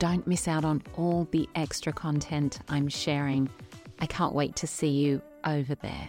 Don't miss out on all the extra content I'm sharing. I can't wait to see you over there.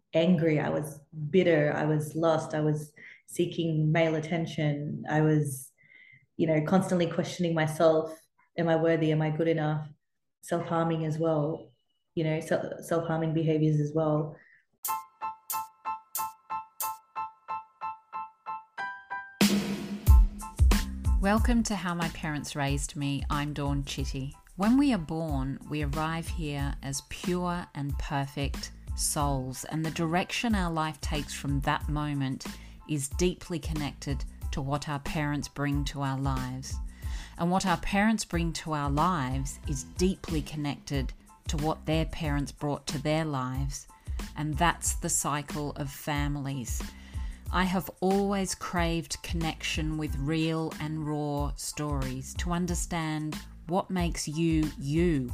angry. I was bitter. I was lost. I was seeking male attention. I was, you know, constantly questioning myself. Am I worthy? Am I good enough? Self-harming as well, you know, self-harming behaviors as well. Welcome to How My Parents Raised Me. I'm Dawn Chitty. When we are born, we arrive here as pure and perfect souls, and the direction our life takes from that moment is deeply connected to what our parents bring to our lives. And what our parents bring to our lives is deeply connected to what their parents brought to their lives. And that's the cycle of families. I have always craved connection with real and raw stories to understand what makes you you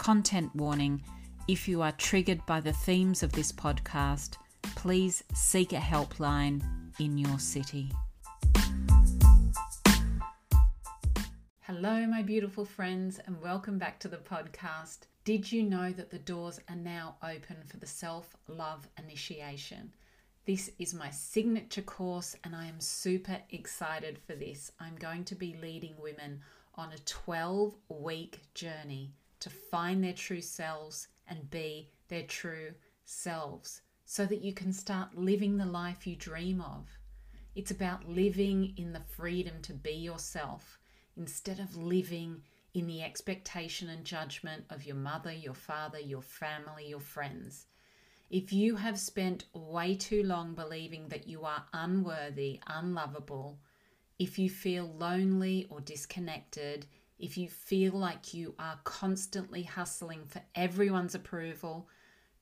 Content warning if you are triggered by the themes of this podcast, please seek a helpline in your city. Hello, my beautiful friends, and welcome back to the podcast. Did you know that the doors are now open for the self love initiation? This is my signature course, and I am super excited for this. I'm going to be leading women on a 12 week journey to find their true selves and be their true selves so that you can start living the life you dream of. It's about living in the freedom to be yourself instead of living in the expectation and judgment of your mother, your father, your family, your friends. If you have spent way too long believing that you are unworthy, unlovable, if you feel lonely or disconnected, if you feel like you are constantly hustling for everyone's approval,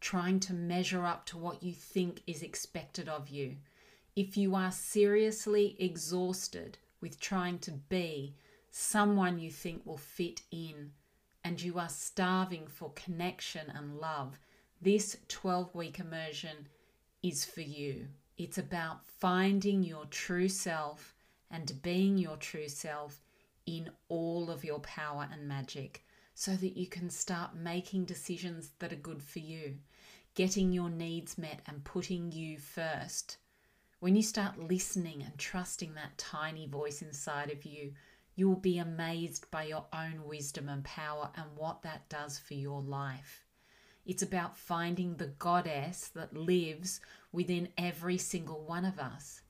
trying to measure up to what you think is expected of you, if you are seriously exhausted with trying to be someone you think will fit in, and you are starving for connection and love, this 12 week immersion is for you. It's about finding your true self and being your true self in all of your power and magic so that you can start making decisions that are good for you, getting your needs met and putting you first when you start listening and trusting that tiny voice inside of you, you will be amazed by your own wisdom and power and what that does for your life. It's about finding the goddess that lives within every single one of us.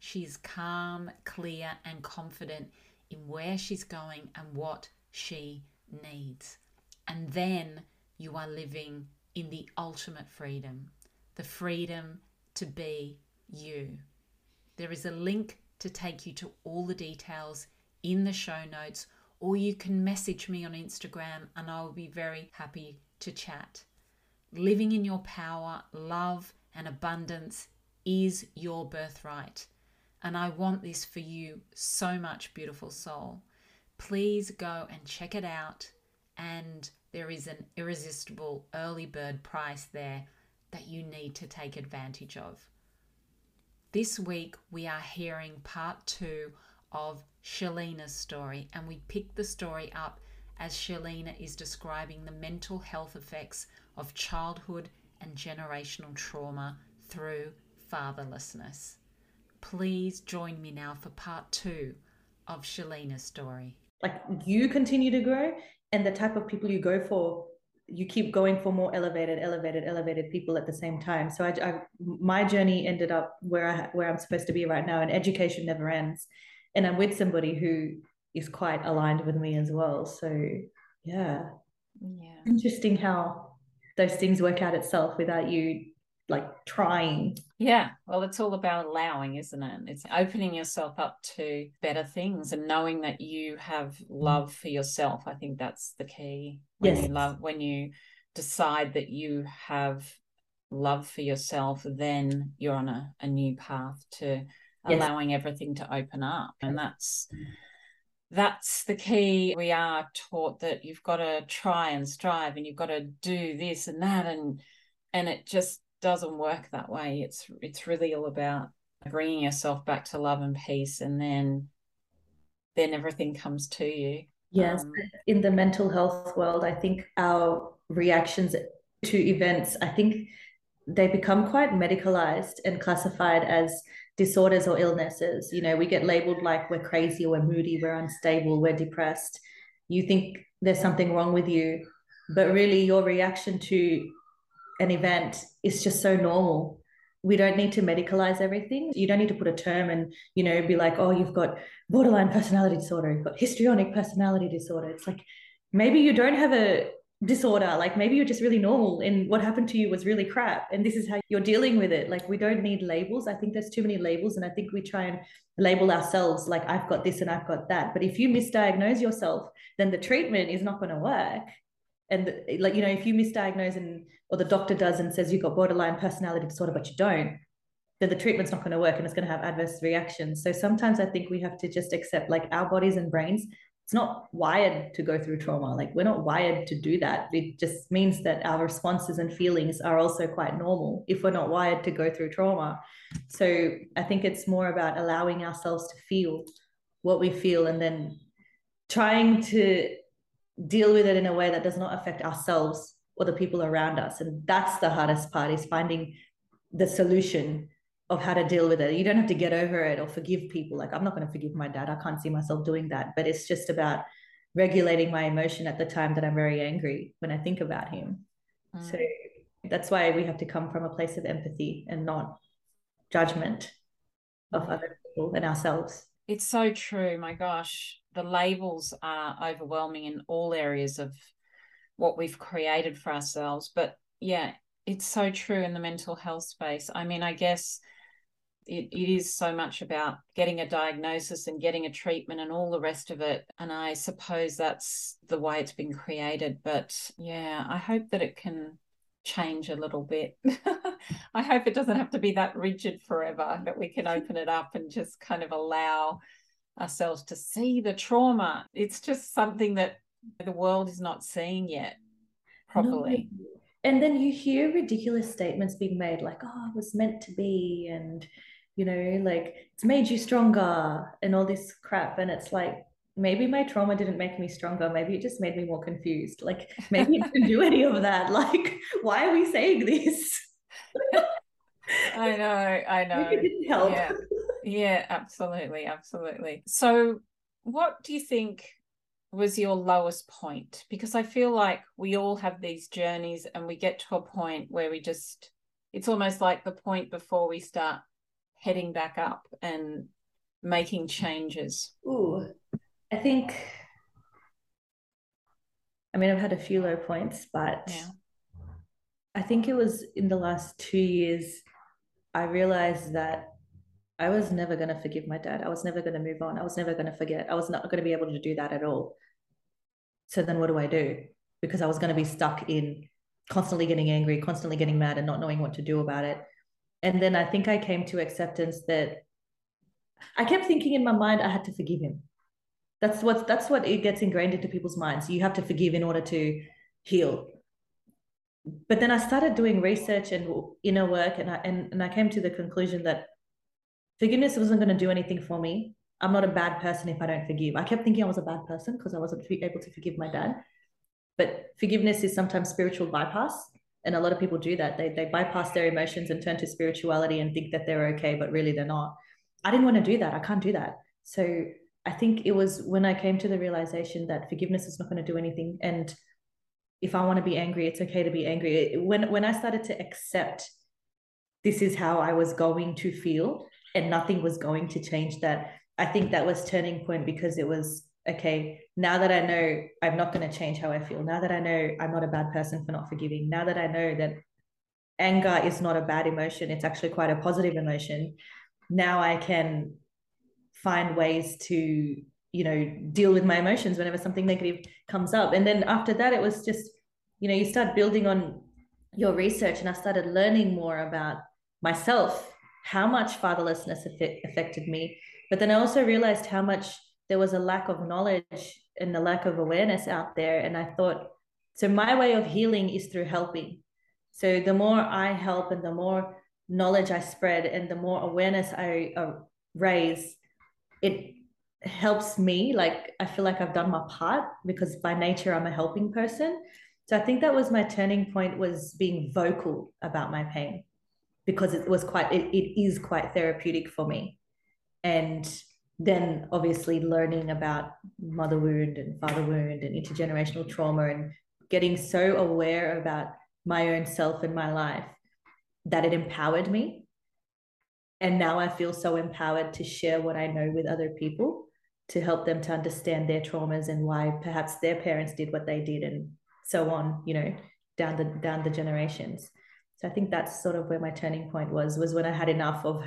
She's calm, clear, and confident in where she's going and what she needs. And then you are living in the ultimate freedom the freedom to be you. There is a link to take you to all the details in the show notes, or you can message me on Instagram and I will be very happy to chat. Living in your power, love, and abundance is your birthright. And I want this for you so much, beautiful soul. Please go and check it out. And there is an irresistible early bird price there that you need to take advantage of. This week, we are hearing part two of Shalina's story, and we pick the story up as Shalina is describing the mental health effects of childhood and generational trauma through fatherlessness. Please join me now for part two of Shalina's story. Like you continue to grow, and the type of people you go for, you keep going for more elevated, elevated, elevated people at the same time. So I, I my journey ended up where I where I'm supposed to be right now, and education never ends. And I'm with somebody who is quite aligned with me as well. So yeah, yeah, interesting how those things work out itself without you like trying. Yeah. Well, it's all about allowing, isn't it? It's opening yourself up to better things and knowing that you have love for yourself. I think that's the key. When yes. you love when you decide that you have love for yourself, then you're on a, a new path to yes. allowing everything to open up. And that's that's the key. We are taught that you've got to try and strive and you've got to do this and that and and it just doesn't work that way. It's it's really all about bringing yourself back to love and peace and then then everything comes to you. Yes, um, in the mental health world, I think our reactions to events, I think they become quite medicalized and classified as disorders or illnesses. You know, we get labeled like we're crazy, we're moody, we're unstable, we're depressed. You think there's something wrong with you, but really your reaction to an event is just so normal. We don't need to medicalize everything. You don't need to put a term and, you know, be like, oh, you've got borderline personality disorder, you've got histrionic personality disorder. It's like maybe you don't have a disorder like maybe you're just really normal and what happened to you was really crap and this is how you're dealing with it like we don't need labels i think there's too many labels and i think we try and label ourselves like i've got this and i've got that but if you misdiagnose yourself then the treatment is not going to work and the, like you know if you misdiagnose and or the doctor does and says you've got borderline personality disorder but you don't then the treatment's not going to work and it's going to have adverse reactions so sometimes i think we have to just accept like our bodies and brains it's not wired to go through trauma. Like we're not wired to do that. It just means that our responses and feelings are also quite normal if we're not wired to go through trauma. So I think it's more about allowing ourselves to feel what we feel and then trying to deal with it in a way that does not affect ourselves or the people around us. And that's the hardest part is finding the solution of how to deal with it. You don't have to get over it or forgive people. Like, I'm not going to forgive my dad. I can't see myself doing that. But it's just about regulating my emotion at the time that I'm very angry when I think about him. Mm. So that's why we have to come from a place of empathy and not judgment of other people and ourselves. It's so true. My gosh, the labels are overwhelming in all areas of what we've created for ourselves. But yeah, it's so true in the mental health space. I mean, I guess it, it is so much about getting a diagnosis and getting a treatment and all the rest of it. And I suppose that's the way it's been created. But yeah, I hope that it can change a little bit. I hope it doesn't have to be that rigid forever, that we can open it up and just kind of allow ourselves to see the trauma. It's just something that the world is not seeing yet properly. No. And then you hear ridiculous statements being made like, oh, it was meant to be. And you know, like it's made you stronger and all this crap. And it's like, maybe my trauma didn't make me stronger. Maybe it just made me more confused. Like maybe it didn't do any of that. Like, why are we saying this? I know, I know. Maybe it didn't help. Yeah. yeah, absolutely, absolutely. So, what do you think was your lowest point? Because I feel like we all have these journeys and we get to a point where we just, it's almost like the point before we start heading back up and making changes. Ooh, I think, I mean, I've had a few low points, but Yeah. I think it was in the last two years, I realized that I was never going to forgive my dad. I was never going to move on. I was never going to forget. I was not going to be able to do that at all. So then what do I do? Because I was going to be stuck in constantly getting angry, constantly getting mad, and not knowing what to do about it. And then I think I came to acceptance that I kept thinking in my mind I had to forgive him. That's what that's what it gets ingrained into people's minds. You have to forgive in order to heal but then I started doing research and inner work, and I and, and I came to the conclusion that forgiveness wasn't going to do anything for me. I'm not a bad person if I don't forgive. I kept thinking I was a bad person because I wasn't able to forgive my dad. But forgiveness is sometimes spiritual bypass, and a lot of people do that. They they bypass their emotions and turn to spirituality and think that they're okay, but really they're not. I didn't want to do that. I can't do that. So I think it was when I came to the realization that forgiveness is not going to do anything, and if I want to be angry, it's okay to be angry. When when I started to accept this is how I was going to feel and nothing was going to change that, I think that was turning point because it was okay, now that I know I'm not going to change how I feel, now that I know I'm not a bad person for not forgiving, now that I know that anger is not a bad emotion, it's actually quite a positive emotion. Now I can find ways to you know deal with my emotions whenever something negative comes up. And then after that it was just you know you start building on your research and i started learning more about myself how much fatherlessness affected me. But then i also realized how much there was a lack of knowledge and a lack of awareness out there. And i thought so my way of healing is through helping. So the more i help and the more knowledge i spread and the more awareness i uh, raise it helps me like i feel like i've done my part because by nature i'm a helping person. So i think that was my turning point was being vocal about my pain because it was quite it, it is quite therapeutic for me. And then obviously learning about mother wound and father wound and intergenerational trauma and getting so aware about my own self and my life that it empowered me and now i feel so empowered to share what i know with other people to help them to understand their traumas and why perhaps their parents did what they did and so on you know down the down the generations. So i think that's sort of where my turning point was was when i had enough of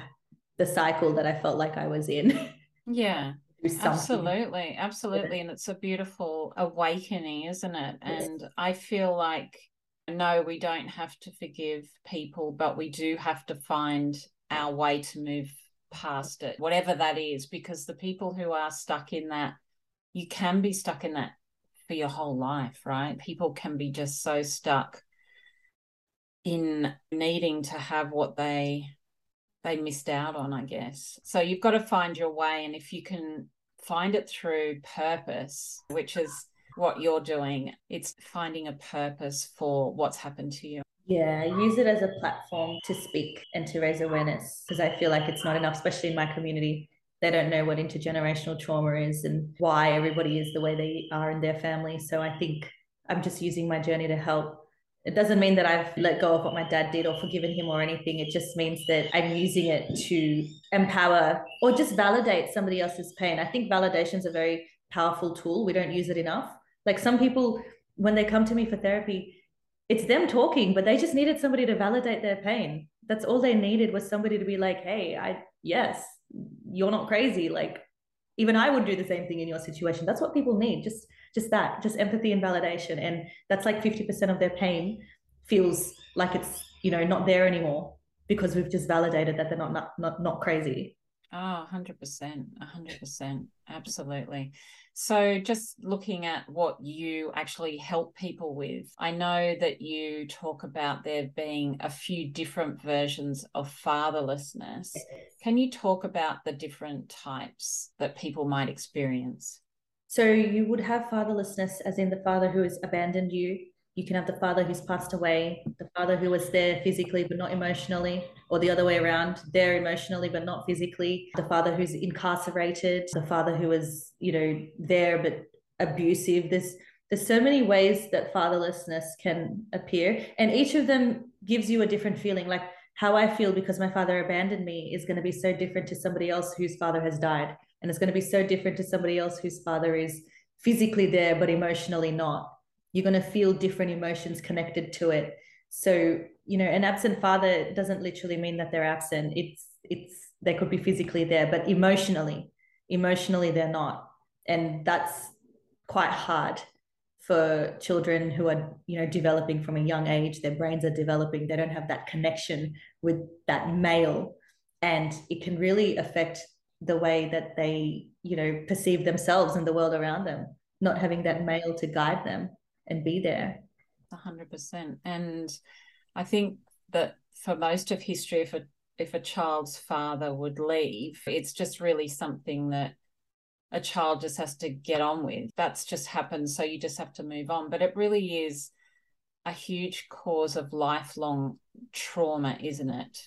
the cycle that i felt like i was in. Yeah absolutely absolutely. And it's a beautiful awakening isn't it? And yes. i feel like no we don't have to forgive people but we do have to find our way to move past it, whatever that is, because the people who are stuck in that, you can be stuck in that for your whole life, right? People can be just so stuck in needing to have what they they missed out on, I guess. So you've got to find your way and if you can find it through purpose, which is what you're doing, it's finding a purpose for what's happened to you. Yeah, use it as a platform to speak and to raise awareness because I feel like it's not enough, especially in my community. They don't know what intergenerational trauma is and why everybody is the way they are in their family. So I think I'm just using my journey to help. It doesn't mean that I've let go of what my dad did or forgiven him or anything. It just means that I'm using it to empower or just validate somebody else's pain. I think validation is a very powerful tool. We don't use it enough. Like some people, when they come to me for therapy, it's them talking, but they just needed somebody to validate their pain. That's all they needed was somebody to be like, hey, I, yes, you're not crazy. Like, even I would do the same thing in your situation. That's what people need. Just, just that, just empathy and validation. And that's like 50% of their pain feels like it's, you know, not there anymore because we've just validated that they're not, not, not, not crazy. Oh, 100%. 100%. Absolutely. So, just looking at what you actually help people with, I know that you talk about there being a few different versions of fatherlessness. Can you talk about the different types that people might experience? So, you would have fatherlessness, as in the father who has abandoned you. You can have the father who's passed away, the father who was there physically but not emotionally, or the other way around. They're emotionally but not physically. The father who's incarcerated, the father who is, you know, there but abusive. There's there's so many ways that fatherlessness can appear, and each of them gives you a different feeling. Like how I feel because my father abandoned me is going to be so different to somebody else whose father has died, and it's going to be so different to somebody else whose father is physically there but emotionally not. You're going to feel different emotions connected to it. So you know, an absent father doesn't literally mean that they're absent. It's it's they could be physically there, but emotionally, emotionally they're not, and that's quite hard for children who are you know developing from a young age. Their brains are developing. They don't have that connection with that male. And it can really affect the way that they you know perceive themselves and the world around them not having that male to guide them and be there 100% and i think that for most of history if a if a child's father would leave it's just really something that a child just has to get on with. That's just happened. So you just have to move on. But it really is a huge cause of lifelong trauma, isn't it?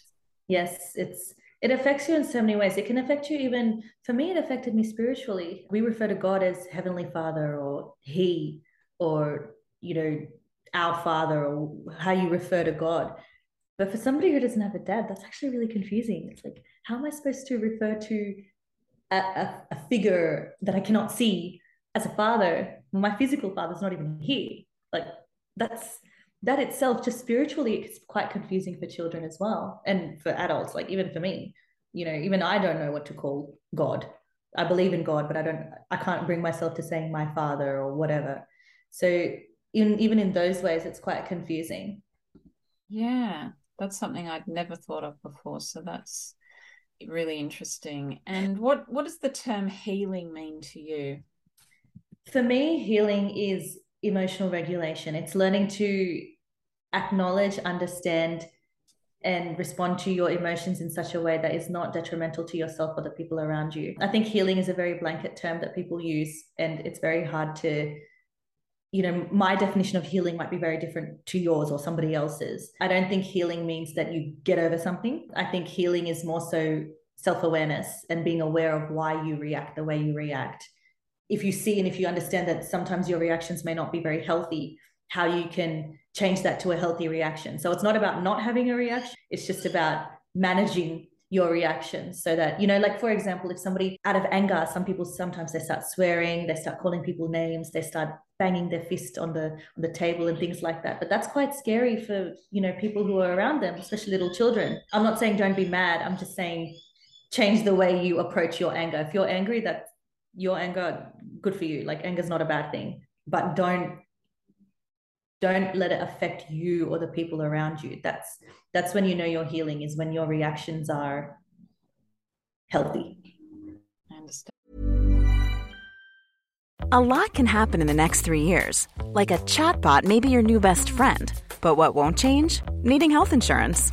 Yes, it's it affects you in so many ways. It can affect you even for me, it affected me spiritually. We refer to God as Heavenly Father or He or you know, our father or how you refer to God. But for somebody who doesn't have a dad, that's actually really confusing. It's like, how am I supposed to refer to a, a, a figure that I cannot see as a father. My physical father's not even here. Like that's that itself, just spiritually, it's quite confusing for children as well, and for adults. Like even for me, you know, even I don't know what to call God. I believe in God, but I don't. I can't bring myself to saying my father or whatever. So in even in those ways, it's quite confusing. Yeah, that's something I'd never thought of before. So that's really interesting. And what what does the term healing mean to you? For me, healing is emotional regulation. It's learning to acknowledge, understand, and respond to your emotions in such a way that is not detrimental to yourself or the people around you. I think healing is a very blanket term that people use, and it's very hard to you know, my definition of healing might be very different to yours or somebody else's. I don't think healing means that you get over something. I think healing is more so self awareness and being aware of why you react the way you react. If you see and if you understand that sometimes your reactions may not be very healthy, how you can change that to a healthy reaction. So it's not about not having a reaction, it's just about managing your reactions so that you know like for example if somebody out of anger some people sometimes they start swearing they start calling people names they start banging their fist on the on the table and things like that. But that's quite scary for you know people who are around them especially little children. I'm not saying don't be mad. I'm just saying change the way you approach your anger. If you're angry that your anger good for you. Like anger is not a bad thing. But don't don't let it affect you or the people around you. That's that's when you know you're healing is when your reactions are healthy. I understand. A lot can happen in the next three years. Like a chatbot may be your new best friend. But what won't change? Needing health insurance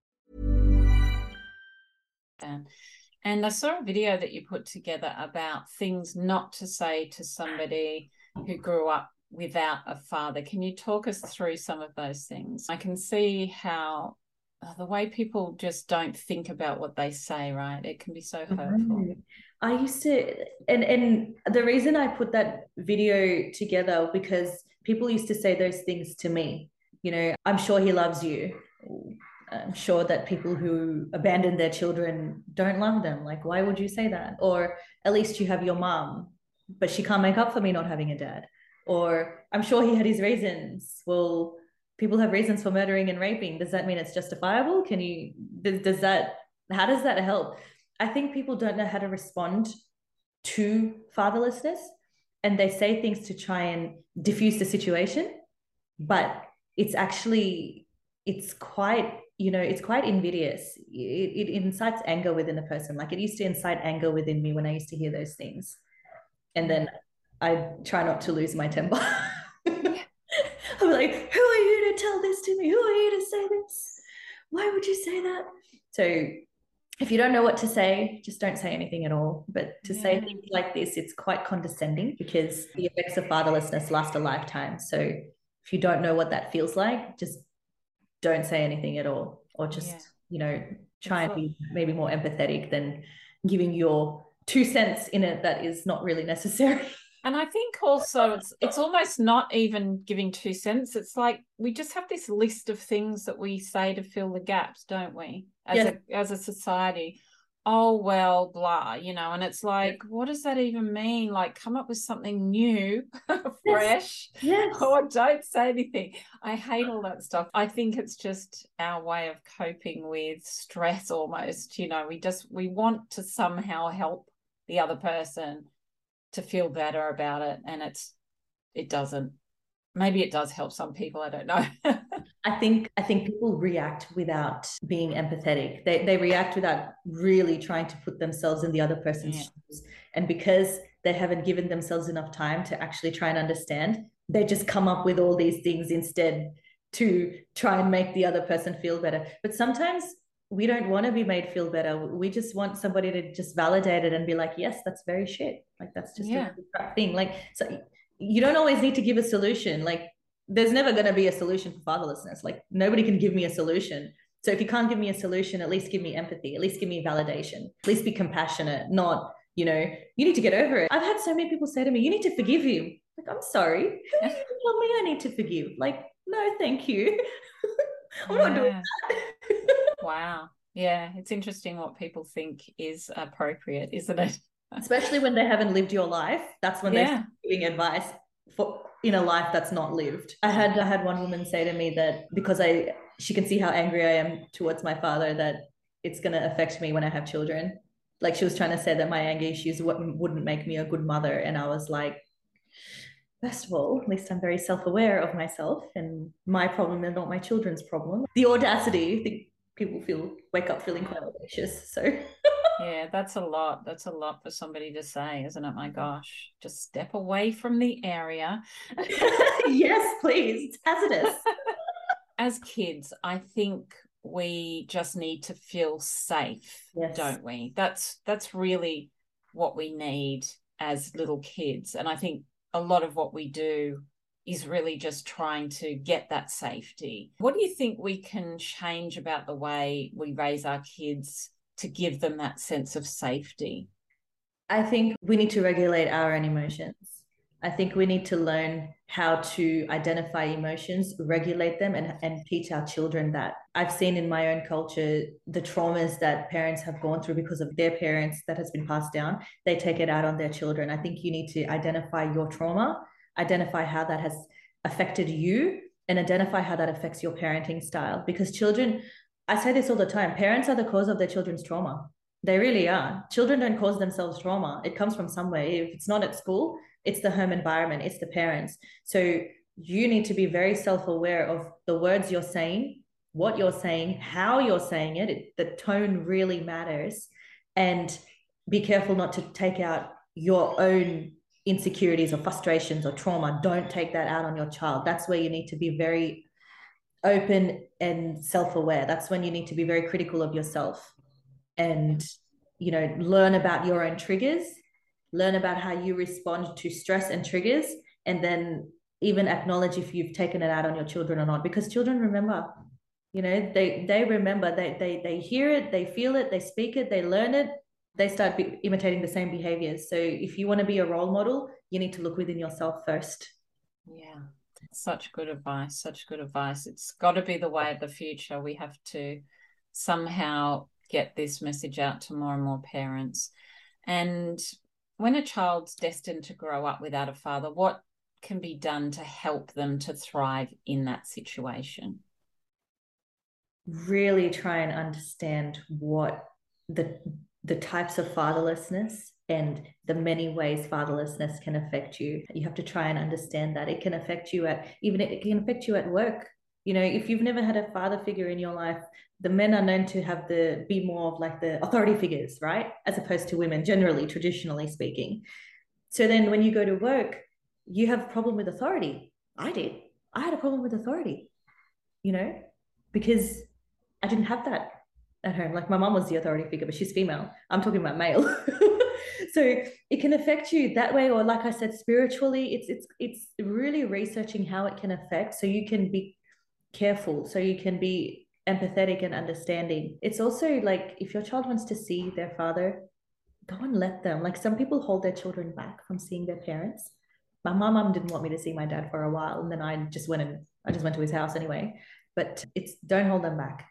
And I saw a video that you put together about things not to say to somebody who grew up without a father. Can you talk us through some of those things? I can see how uh, the way people just don't think about what they say, right? It can be so hurtful. I used to, and and the reason I put that video together because people used to say those things to me. You know, I'm sure he loves you. I'm sure that people who abandon their children don't love them. Like, why would you say that? Or at least you have your mom. but she can't make up for me not having a dad. Or I'm sure he had his reasons. Well, people have reasons for murdering and raping. Does that mean it's justifiable? Can you, does, does that, how does that help? I think people don't know how to respond to fatherlessness and they say things to try and diffuse the situation, but it's actually, it's quite you know, it's quite invidious. It, it incites anger within the person. Like it used to incite anger within me when I used to hear those things. And then I try not to lose my temper. I'm like, who are you to tell this to me? Who are you to say this? Why would you say that? So if you don't know what to say, just don't say anything at all. But to yeah. say things like this, it's quite condescending because the effects of fatherlessness last a lifetime. So if you don't know what that feels like, just don't say anything at all or just yeah. you know try and be maybe more empathetic than giving your two cents in it that is not really necessary and i think also it's it's almost not even giving two cents it's like we just have this list of things that we say to fill the gaps don't we as yes. a as a society oh well blah you know and it's like what does that even mean? Like come up with something new fresh. Yes. or don't say anything. I hate all that stuff. I think it's just our way of coping with stress almost you know we just we want to somehow help the other person to feel better about it and it's it doesn't. Maybe it does help some people i don't know I think I think people react without being empathetic. They they react without really trying to put themselves in the other person's yeah. shoes. And because they haven't given themselves enough time to actually try and understand, they just come up with all these things instead to try and make the other person feel better. But sometimes we don't want to be made feel better. We just want somebody to just validate it and be like, yes, that's very shit. Like that's just yeah. a thing. Like so you don't always need to give a solution. Like there's never going to be a solution for fatherlessness. Like nobody can give me a solution. So if you can't give me a solution, at least give me empathy, at least give me validation, at least be compassionate, not, you know, you need to get over it. I've had so many people say to me, you need to forgive you. Like, I'm sorry. Who tell me I need to forgive? Like, no, thank you. I'm yeah. not doing that. wow. Yeah. It's interesting what people think is appropriate, isn't it? Especially when they haven't lived your life. That's when yeah. they're giving advice for in a life that's not lived. I had I had one woman say to me that because I she can see how angry I am towards my father that it's going to affect me when I have children. Like she was trying to say that my anger issues wouldn't make me a good mother, and I was like, first of all, at least I'm very self-aware of myself and my problem and not my children's problem. The audacity, I think people feel wake up feeling quite audacious. So yeah, that's a lot. That's a lot for somebody to say, isn't it? My gosh, just step away from the area. yes, please. as It's hazardous. As kids, I think we just need to feel safe, yes. don't we? That's that's really what we need as little kids. And I think a lot of what we do is really just trying to get that safety. What do you think we can change about the way we raise our kids to give them that sense of safety? I think we need to regulate our own emotions. I think we need to learn how to identify emotions, regulate them, and, and teach our children that. I've seen in my own culture the traumas that parents have gone through because of their parents that has been passed down. They take it out on their children. I think you need to identify your trauma, identify how that has affected you, and identify how that affects your parenting style because children I say this all the time parents are the cause of their children's trauma. They really are. Children don't cause themselves trauma, it comes from somewhere. If it's not at school, it's the home environment, it's the parents. So you need to be very self aware of the words you're saying, what you're saying, how you're saying it. it. The tone really matters. And be careful not to take out your own insecurities or frustrations or trauma. Don't take that out on your child. That's where you need to be very open and self-aware. That's when you need to be very critical of yourself and you know learn about your own triggers learn about how you respond to stress and triggers and then even acknowledge if you've taken it out on your children or not. Because children remember you know they they remember they they they hear it they feel it they speak it they learn it they start be, imitating the same behaviors. So if you want to be a role model you need to look within yourself first. Yeah such good advice. Such good advice. It's got to be the way of the future. We have to somehow get this message out to more and more parents. And when a child's destined to grow up without a father, what can be done to help them to thrive in that situation? Really try and understand what the the types of fatherlessness and the many ways fatherlessness can affect you. You have to try and understand that it can affect you at even it can affect you at work. You know, if you've never had a father figure in your life, the men are known to have the be more of like the authority figures, right? As opposed to women, generally, traditionally speaking. So then when you go to work, you have a problem with authority. I did. I had a problem with authority, you know, because I didn't have that at home. Like my mom was the authority figure, but she's female. I'm talking about male. so it can affect you that way, or like I said, spiritually. It's it's it's really researching how it can affect, so you can be careful, so you can be empathetic and understanding. It's also like if your child wants to see their father, go and let them. Like some people hold their children back from seeing their parents. My mom didn't want me to see my dad for a while, and then I just went and I just went to his house anyway. But it's don't hold them back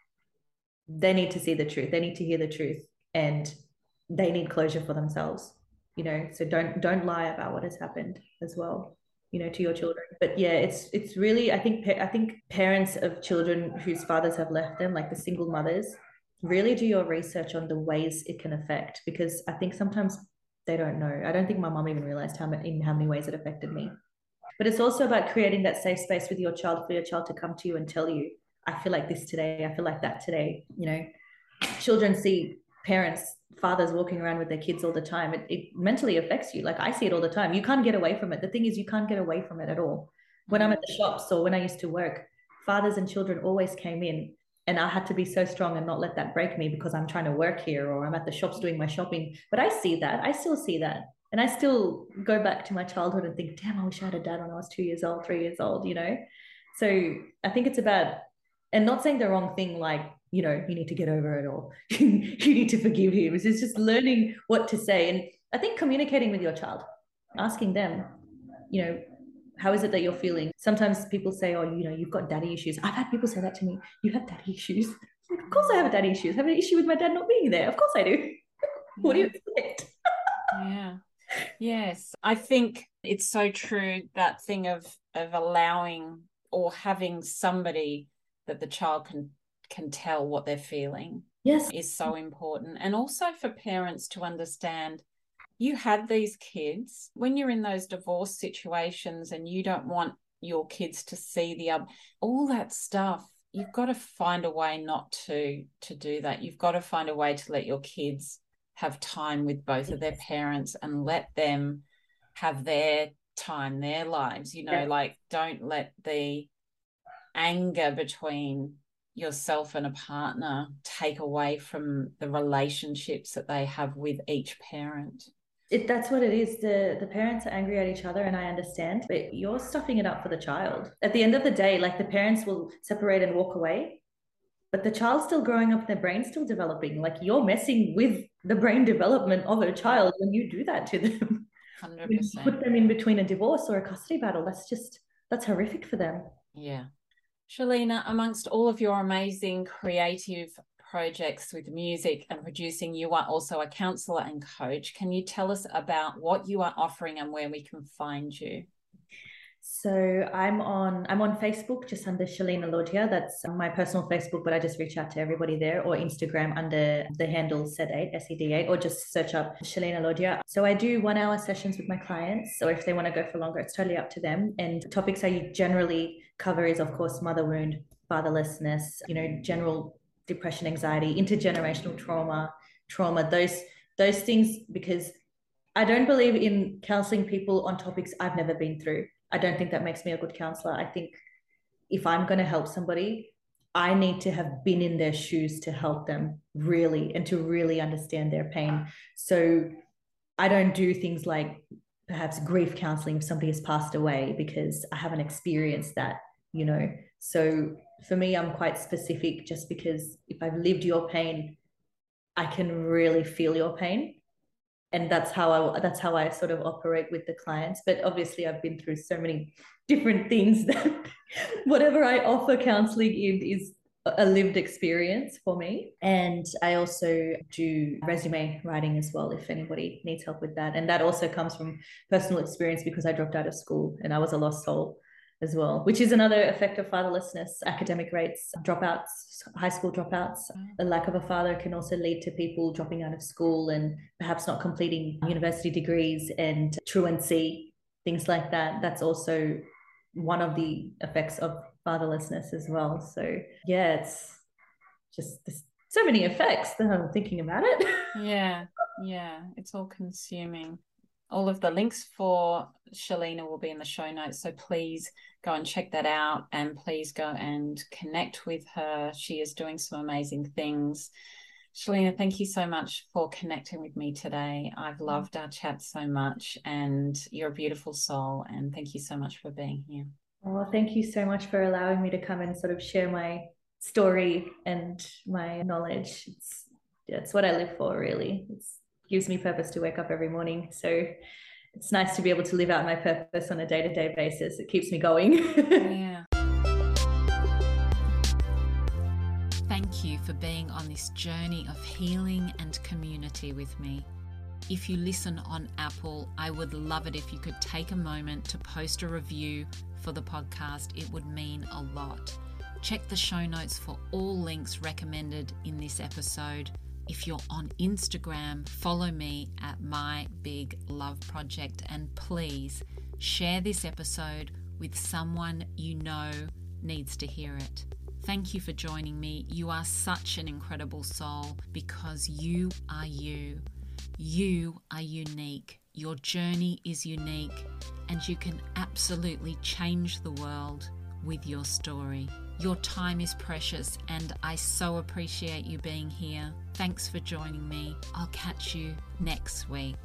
they need to see the truth they need to hear the truth and they need closure for themselves you know so don't don't lie about what has happened as well you know to your children but yeah it's it's really i think i think parents of children whose fathers have left them like the single mothers really do your research on the ways it can affect because i think sometimes they don't know i don't think my mom even realized how many, in how many ways it affected me but it's also about creating that safe space with your child for your child to come to you and tell you I feel like this today. I feel like that today. You know, children see parents, fathers walking around with their kids all the time. It, it mentally affects you. Like I see it all the time. You can't get away from it. The thing is, you can't get away from it at all. When I'm at the mm. shops or when I used to work, fathers and children always came in and I had to be so strong and not let that break me because I'm trying to work here or I'm at the shops doing my shopping. But I see that. I still see that. And I still go back to my childhood and think, damn, I wish I had a dad when I was two years old, three years old, you know? So I think it's about and not saying the wrong thing like you know you need to get over it or you need to forgive him. It's just learning what to say. And i think communicating with your child asking them you know how is it that you're feeling? Sometimes people say oh you know you've got daddy issues. I've had people say that to me. You have daddy issues. Of course i have daddy issues I have an issue with my dad not being there. Of course i do. What do you expect? Yeah. Yes. I think it's so true that thing of of allowing or having somebody that the child can can tell what they're feeling yes. is so important. And also for parents to understand you had these kids. When you're in those divorce situations and you don't want your kids to see the other all that stuff you've got to find a way not to to do that. You've got to find a way to let your kids have time with both of their parents and let them have their time their lives. You know yeah. like don't let the anger between yourself and a partner take away from the relationships that they have with each parent? It, that's what it is. The the parents are angry at each other and i understand but you're stuffing it up for the child. At the end of the day like the parents will separate and walk away but the child's still growing up their brain's still developing. Like you're messing with the brain development of a child when you do that to them. 100% put them in between a divorce or a custody battle that's just that's horrific for them. Yeah Shalina, amongst all of your amazing creative projects with music and producing, you are also a counselor and coach. Can you tell us about what you are offering and where we can find you? So I'm on I'm on Facebook just under Shalina Lodhia. That's my personal Facebook, but I just reach out to everybody there, or Instagram under the handle SED8 SED8, or just search up Shalina Lodhia. So I do one hour sessions with my clients. So if they want to go for longer, it's totally up to them. And topics I generally cover is of course mother wound, fatherlessness, you know, general depression, anxiety, intergenerational trauma, trauma, those those things because I don't believe in counseling people on topics I've never been through. I don't think that makes me a good counselor. I think if I'm going to help somebody, I need to have been in their shoes to help them really and to really understand their pain. So I don't do things like perhaps grief counseling if somebody has passed away because I haven't experienced that, you know. So for me, I'm quite specific just because if I've lived your pain, I can really feel your pain and that's how I that's how I sort of operate with the clients. But obviously, I've been through so many different things that whatever I offer counseling in is a lived experience for me. And I also do resume writing as well, if anybody needs help with that. And that also comes from personal experience because I dropped out of school and I was a lost soul as well, which is another effect of fatherlessness. Academic rates, dropouts, high school dropouts, a lack of a father can also lead to people dropping out of school and perhaps not completing university degrees and truancy, things like that. That's also one of the effects of fatherlessness as well. So yeah, it's just so many effects that I'm thinking about it. yeah, yeah, it's all consuming. All of the links for Shalina will be in the show notes. So please go and check that out and please go and connect with her. She is doing some amazing things. Shalina, thank you so much for connecting with me today. I've mm-hmm. loved our chat so much, and you're a beautiful soul. And thank you so much for being here. Well, thank you so much for allowing me to come and sort of share my story and my knowledge. It's it's what I live for, really. It gives me purpose to wake up every morning. So it's nice to be able to live out my purpose on a day to day basis. It keeps me going. yeah. Thank you for being on this journey of healing and community with me. If you listen on Apple, I would love it if you could take a moment to post a review for the podcast. It would mean a lot. Check the show notes for all links recommended in this episode. If you're on Instagram, follow me at My Big Love Project and please share this episode with someone you know needs to hear it. Thank you for joining me. You are such an incredible soul because you are you. You are unique. Your journey is unique, and you can absolutely change the world with your story. Your time is precious, and I so appreciate you being here. Thanks for joining me. I'll catch you next week.